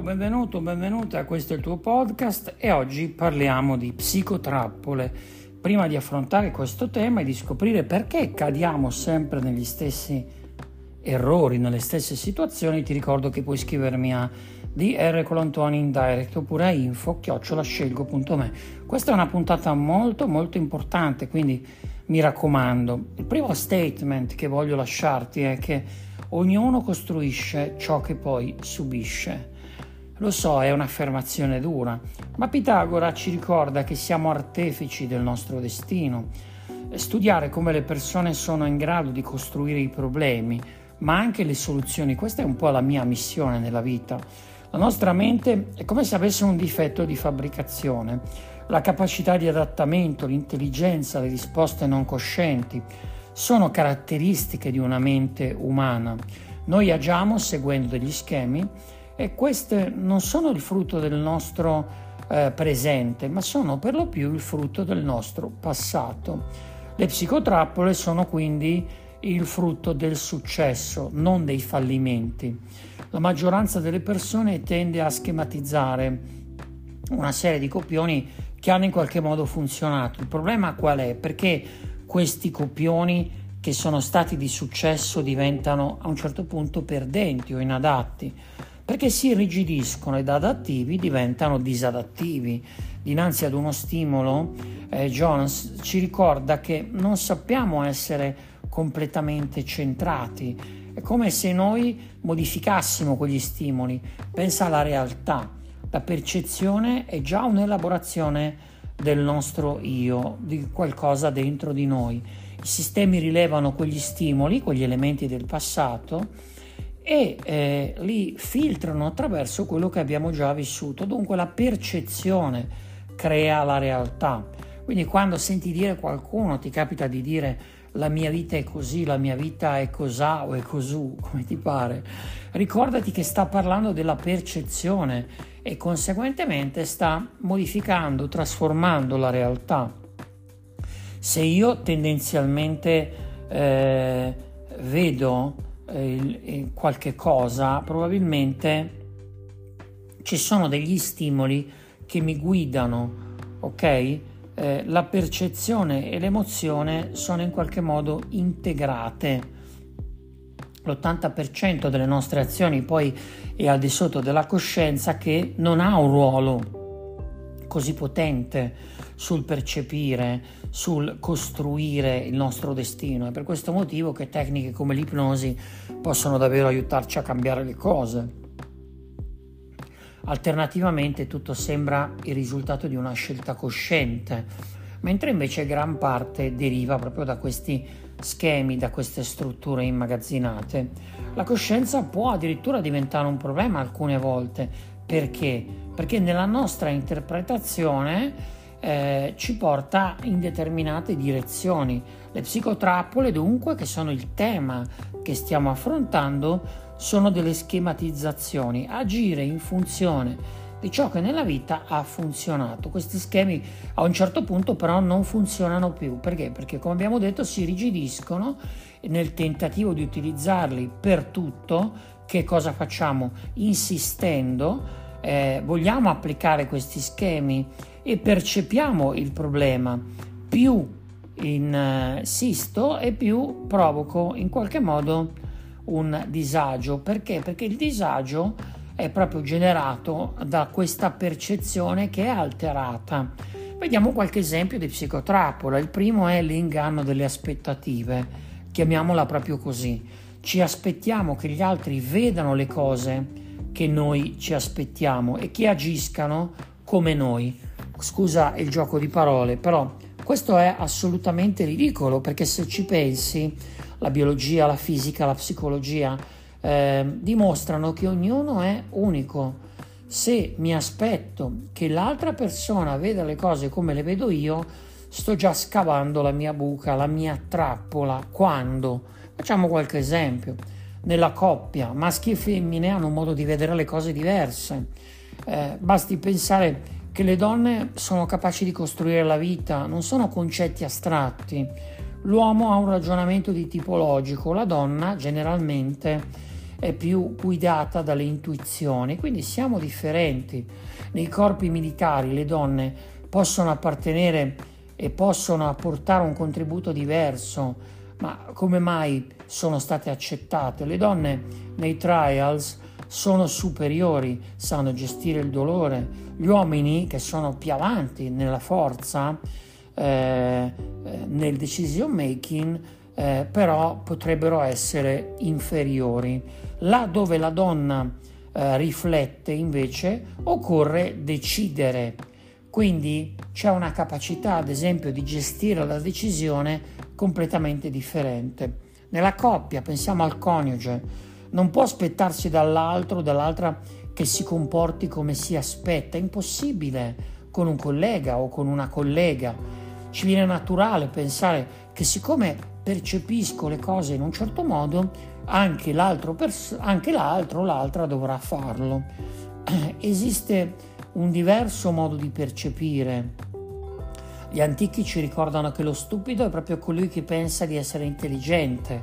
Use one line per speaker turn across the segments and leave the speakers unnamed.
Ciao, benvenuto, benvenuta, questo il tuo podcast e oggi parliamo di psicotrappole. Prima di affrontare questo tema e di scoprire perché cadiamo sempre negli stessi errori, nelle stesse situazioni, ti ricordo che puoi scrivermi a DR Colantoni in direct oppure a info chiocciolascelgo.me. Questa è una puntata molto molto importante, quindi mi raccomando. Il primo statement che voglio lasciarti è che ognuno costruisce ciò che poi subisce. Lo so, è un'affermazione dura, ma Pitagora ci ricorda che siamo artefici del nostro destino. Studiare come le persone sono in grado di costruire i problemi, ma anche le soluzioni, questa è un po' la mia missione nella vita. La nostra mente è come se avesse un difetto di fabbricazione, la capacità di adattamento, l'intelligenza, le risposte non coscienti sono caratteristiche di una mente umana. Noi agiamo seguendo degli schemi e queste non sono il frutto del nostro eh, presente, ma sono per lo più il frutto del nostro passato. Le psicotrappole sono quindi il frutto del successo, non dei fallimenti. La maggioranza delle persone tende a schematizzare una serie di copioni che hanno in qualche modo funzionato. Il problema qual è? Perché questi copioni che sono stati di successo diventano a un certo punto perdenti o inadatti perché si irrigidiscono ed adattivi diventano disadattivi. Dinanzi ad uno stimolo, eh, Jones ci ricorda che non sappiamo essere completamente centrati. È come se noi modificassimo quegli stimoli. Pensa alla realtà. La percezione è già un'elaborazione del nostro io, di qualcosa dentro di noi. I sistemi rilevano quegli stimoli, quegli elementi del passato e eh, li filtrano attraverso quello che abbiamo già vissuto. Dunque la percezione crea la realtà. Quindi quando senti dire qualcuno, ti capita di dire la mia vita è così, la mia vita è cosà o è cosù, come ti pare, ricordati che sta parlando della percezione e conseguentemente sta modificando, trasformando la realtà. Se io tendenzialmente eh, vedo eh, qualche cosa, probabilmente ci sono degli stimoli che mi guidano, ok? Eh, la percezione e l'emozione sono in qualche modo integrate. L'80% delle nostre azioni poi è al di sotto della coscienza che non ha un ruolo così potente sul percepire, sul costruire il nostro destino. È per questo motivo che tecniche come l'ipnosi possono davvero aiutarci a cambiare le cose. Alternativamente tutto sembra il risultato di una scelta cosciente, mentre invece gran parte deriva proprio da questi schemi, da queste strutture immagazzinate. La coscienza può addirittura diventare un problema alcune volte. Perché? Perché nella nostra interpretazione eh, ci porta in determinate direzioni. Le psicotrappole dunque, che sono il tema che stiamo affrontando, sono delle schematizzazioni, agire in funzione di ciò che nella vita ha funzionato. Questi schemi a un certo punto però non funzionano più. Perché? Perché come abbiamo detto si rigidiscono nel tentativo di utilizzarli per tutto. Che cosa facciamo? Insistendo, eh, vogliamo applicare questi schemi e percepiamo il problema, più insisto e più provoco in qualche modo un disagio. Perché? Perché il disagio è proprio generato da questa percezione che è alterata. Vediamo qualche esempio di psicotrappola. Il primo è l'inganno delle aspettative, chiamiamola proprio così. Ci aspettiamo che gli altri vedano le cose che noi ci aspettiamo e che agiscano come noi scusa il gioco di parole, però questo è assolutamente ridicolo perché se ci pensi, la biologia, la fisica, la psicologia eh, dimostrano che ognuno è unico. Se mi aspetto che l'altra persona veda le cose come le vedo io, sto già scavando la mia buca, la mia trappola. Quando? Facciamo qualche esempio. Nella coppia, maschi e femmine hanno un modo di vedere le cose diverse. Eh, basti pensare che le donne sono capaci di costruire la vita, non sono concetti astratti. L'uomo ha un ragionamento di tipo logico, la donna generalmente è più guidata dalle intuizioni, quindi siamo differenti. Nei corpi militari le donne possono appartenere e possono apportare un contributo diverso, ma come mai sono state accettate? Le donne nei trials sono superiori, sanno gestire il dolore, gli uomini che sono più avanti nella forza, eh, eh nel decision making, eh, però potrebbero essere inferiori. Là dove la donna eh, riflette invece occorre decidere. Quindi c'è una capacità, ad esempio, di gestire la decisione completamente differente. Nella coppia, pensiamo al coniuge, non può aspettarsi dall'altro o dall'altra che si comporti come si aspetta, è impossibile con un collega o con una collega. Ci viene naturale pensare che siccome percepisco le cose in un certo modo, anche l'altro, pers- anche l'altro l'altra dovrà farlo. Esiste un diverso modo di percepire. Gli antichi ci ricordano che lo stupido è proprio colui che pensa di essere intelligente,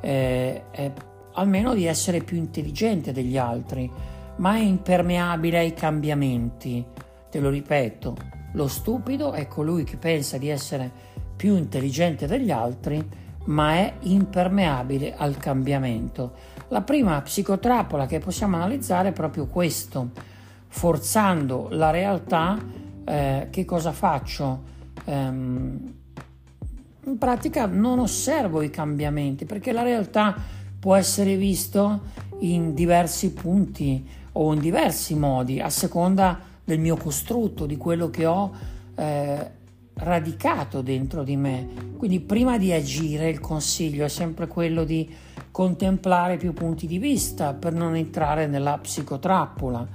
eh, è, almeno di essere più intelligente degli altri, ma è impermeabile ai cambiamenti. Te lo ripeto, lo stupido è colui che pensa di essere più intelligente degli altri, ma è impermeabile al cambiamento. La prima psicotrappola che possiamo analizzare è proprio questo, forzando la realtà, eh, che cosa faccio? Um, in pratica non osservo i cambiamenti perché la realtà può essere vista in diversi punti o in diversi modi a seconda del mio costrutto, di quello che ho eh, radicato dentro di me. Quindi prima di agire il consiglio è sempre quello di contemplare più punti di vista per non entrare nella psicotrappola.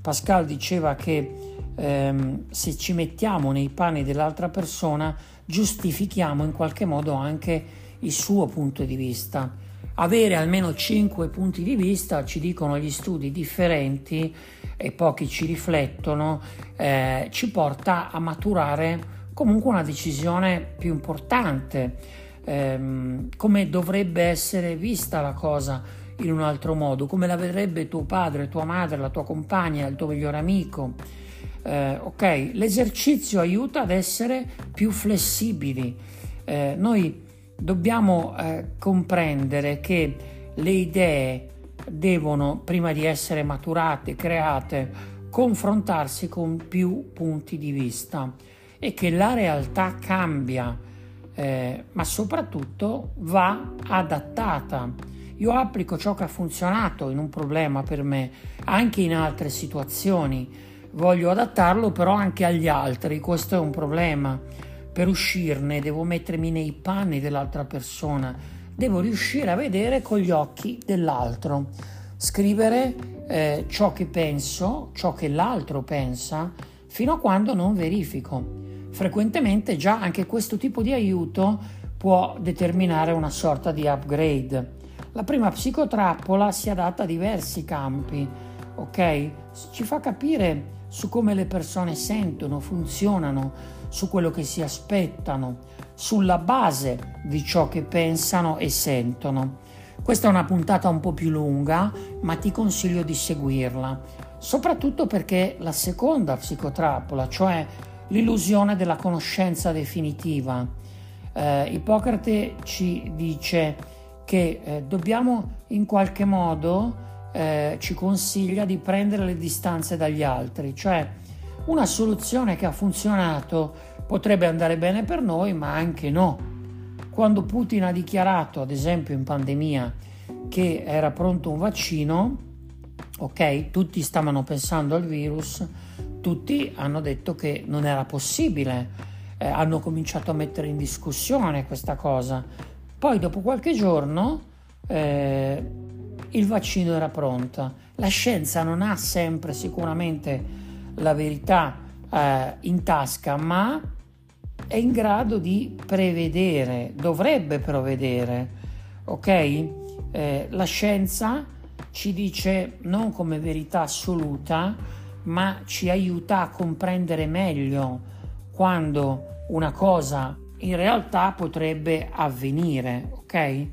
Pascal diceva che ehm, se ci mettiamo nei panni dell'altra persona giustifichiamo in qualche modo anche il suo punto di vista. Avere almeno cinque punti di vista, ci dicono gli studi differenti e pochi ci riflettono, eh, ci porta a maturare comunque una decisione più importante, ehm, come dovrebbe essere vista la cosa in un altro modo, come la vedrebbe tuo padre, tua madre, la tua compagna, il tuo migliore amico. Eh, ok, l'esercizio aiuta ad essere più flessibili. Eh, noi dobbiamo eh, comprendere che le idee devono, prima di essere maturate, create, confrontarsi con più punti di vista e che la realtà cambia, eh, ma soprattutto va adattata. Io applico ciò che ha funzionato in un problema per me, anche in altre situazioni. Voglio adattarlo però anche agli altri, questo è un problema. Per uscirne devo mettermi nei panni dell'altra persona, devo riuscire a vedere con gli occhi dell'altro, scrivere eh, ciò che penso, ciò che l'altro pensa, fino a quando non verifico frequentemente già anche questo tipo di aiuto può determinare una sorta di upgrade. La prima psicotrappola si adatta a diversi campi, ok? Ci fa capire su come le persone sentono, funzionano, su quello che si aspettano, sulla base di ciò che pensano e sentono. Questa è una puntata un po' più lunga, ma ti consiglio di seguirla, soprattutto perché la seconda psicotrappola, cioè l'illusione della conoscenza definitiva. Eh, Ippocrate ci dice che eh, dobbiamo in qualche modo, eh, ci consiglia di prendere le distanze dagli altri, cioè una soluzione che ha funzionato potrebbe andare bene per noi, ma anche no. Quando Putin ha dichiarato, ad esempio in pandemia, che era pronto un vaccino, ok, tutti stavano pensando al virus, tutti hanno detto che non era possibile, eh, hanno cominciato a mettere in discussione questa cosa. Poi dopo qualche giorno eh, il vaccino era pronto. La scienza non ha sempre sicuramente la verità eh, in tasca, ma è in grado di prevedere, dovrebbe prevedere, ok? Eh, la scienza ci dice non come verità assoluta, ma ci aiuta a comprendere meglio quando una cosa in realtà potrebbe avvenire, ok?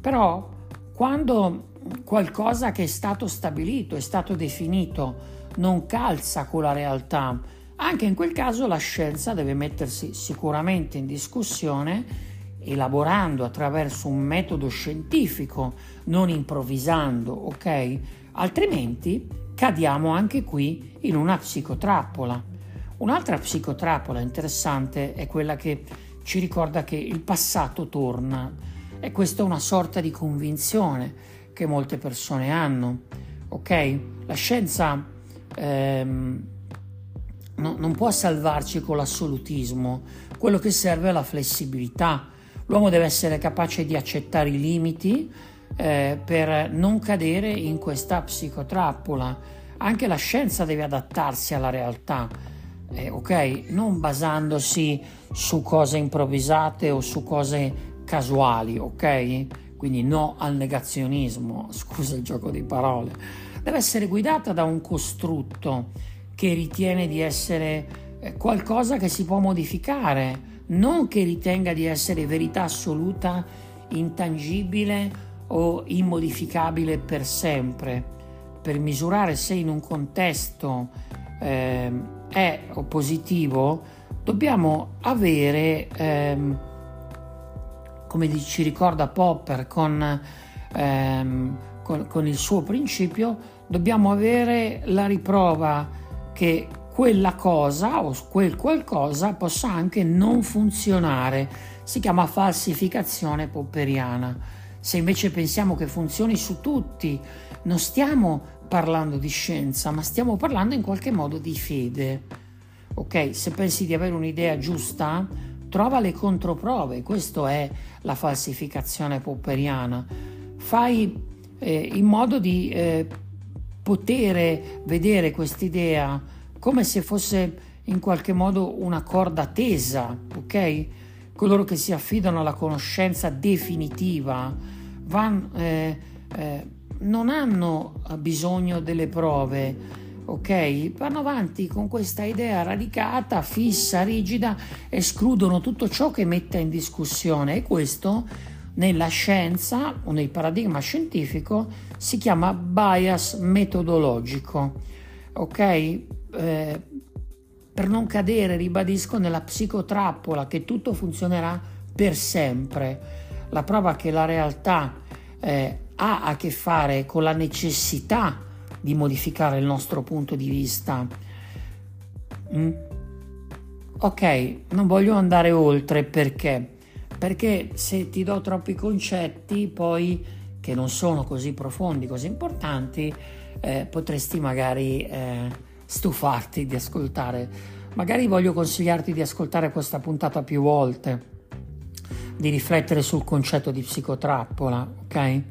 Però quando qualcosa che è stato stabilito, è stato definito, non calza con la realtà, anche in quel caso la scienza deve mettersi sicuramente in discussione elaborando attraverso un metodo scientifico, non improvvisando, ok? Altrimenti cadiamo anche qui in una psicotrappola. Un'altra psicotrappola interessante è quella che ci ricorda che il passato torna e questa è una sorta di convinzione che molte persone hanno. Ok? La scienza ehm, no, non può salvarci con l'assolutismo, quello che serve è la flessibilità. L'uomo deve essere capace di accettare i limiti eh, per non cadere in questa psicotrappola. Anche la scienza deve adattarsi alla realtà, eh, ok? Non basandosi su cose improvvisate o su cose casuali, ok? Quindi no al negazionismo, scusa il gioco di parole. Deve essere guidata da un costrutto che ritiene di essere eh, qualcosa che si può modificare, non che ritenga di essere verità assoluta, intangibile o immodificabile per sempre. Per misurare se in un contesto eh, è positivo, dobbiamo avere ehm, come ci ricorda Popper con, ehm, con, con il suo principio, dobbiamo avere la riprova che quella cosa o quel qualcosa possa anche non funzionare. Si chiama falsificazione popperiana. Se invece pensiamo che funzioni su tutti, non stiamo parlando di scienza, ma stiamo parlando in qualche modo di fede. Ok, se pensi di avere un'idea giusta, trova le controprove, questa è la falsificazione popperiana. Fai eh, in modo di eh, poter vedere quest'idea come se fosse in qualche modo una corda tesa, ok? Coloro che si affidano alla conoscenza definitiva van, eh, eh non hanno bisogno delle prove, ok? Vanno avanti con questa idea radicata, fissa, rigida, escludono tutto ciò che metta in discussione e questo nella scienza o nel paradigma scientifico si chiama bias metodologico, ok? Eh, per non cadere, ribadisco, nella psicotrappola che tutto funzionerà per sempre. La prova che la realtà eh, ha a che fare con la necessità di modificare il nostro punto di vista. Mm? Ok, non voglio andare oltre perché? Perché se ti do troppi concetti, poi che non sono così profondi, così importanti, eh, potresti magari eh, stufarti di ascoltare. Magari voglio consigliarti di ascoltare questa puntata più volte, di riflettere sul concetto di psicotrappola, ok?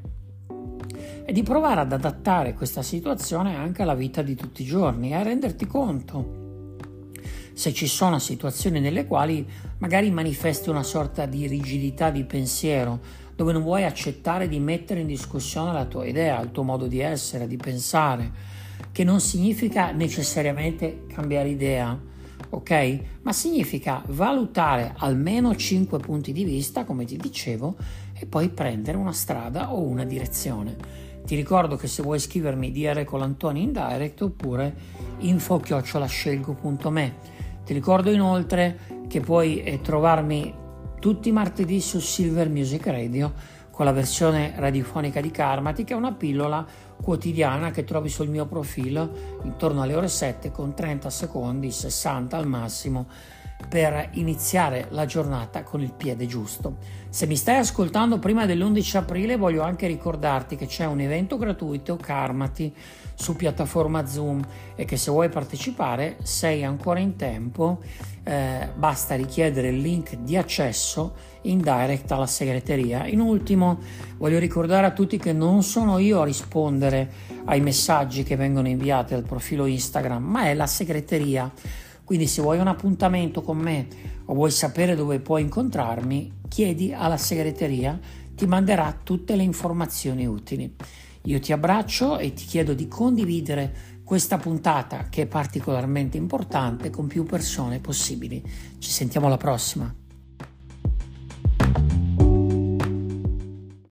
E di provare ad adattare questa situazione anche alla vita di tutti i giorni e a renderti conto se ci sono situazioni nelle quali magari manifesti una sorta di rigidità di pensiero, dove non vuoi accettare di mettere in discussione la tua idea, il tuo modo di essere, di pensare, che non significa necessariamente cambiare idea, ok? Ma significa valutare almeno 5 punti di vista, come ti dicevo, e poi prendere una strada o una direzione. Ti ricordo che se vuoi scrivermi DR Colantoni in direct oppure info-scelgo.me. Ti ricordo inoltre che puoi eh, trovarmi tutti i martedì su Silver Music Radio con la versione radiofonica di Karmati che è una pillola quotidiana che trovi sul mio profilo intorno alle ore 7 con 30 secondi, 60 al massimo per iniziare la giornata con il piede giusto. Se mi stai ascoltando prima dell'11 aprile voglio anche ricordarti che c'è un evento gratuito Karmati su piattaforma Zoom e che se vuoi partecipare sei ancora in tempo, eh, basta richiedere il link di accesso in direct alla segreteria. In ultimo voglio ricordare a tutti che non sono io a rispondere ai messaggi che vengono inviati al profilo Instagram, ma è la segreteria quindi se vuoi un appuntamento con me o vuoi sapere dove puoi incontrarmi, chiedi alla segreteria, ti manderà tutte le informazioni utili. Io ti abbraccio e ti chiedo di condividere questa puntata che è particolarmente importante con più persone possibili. Ci sentiamo alla prossima.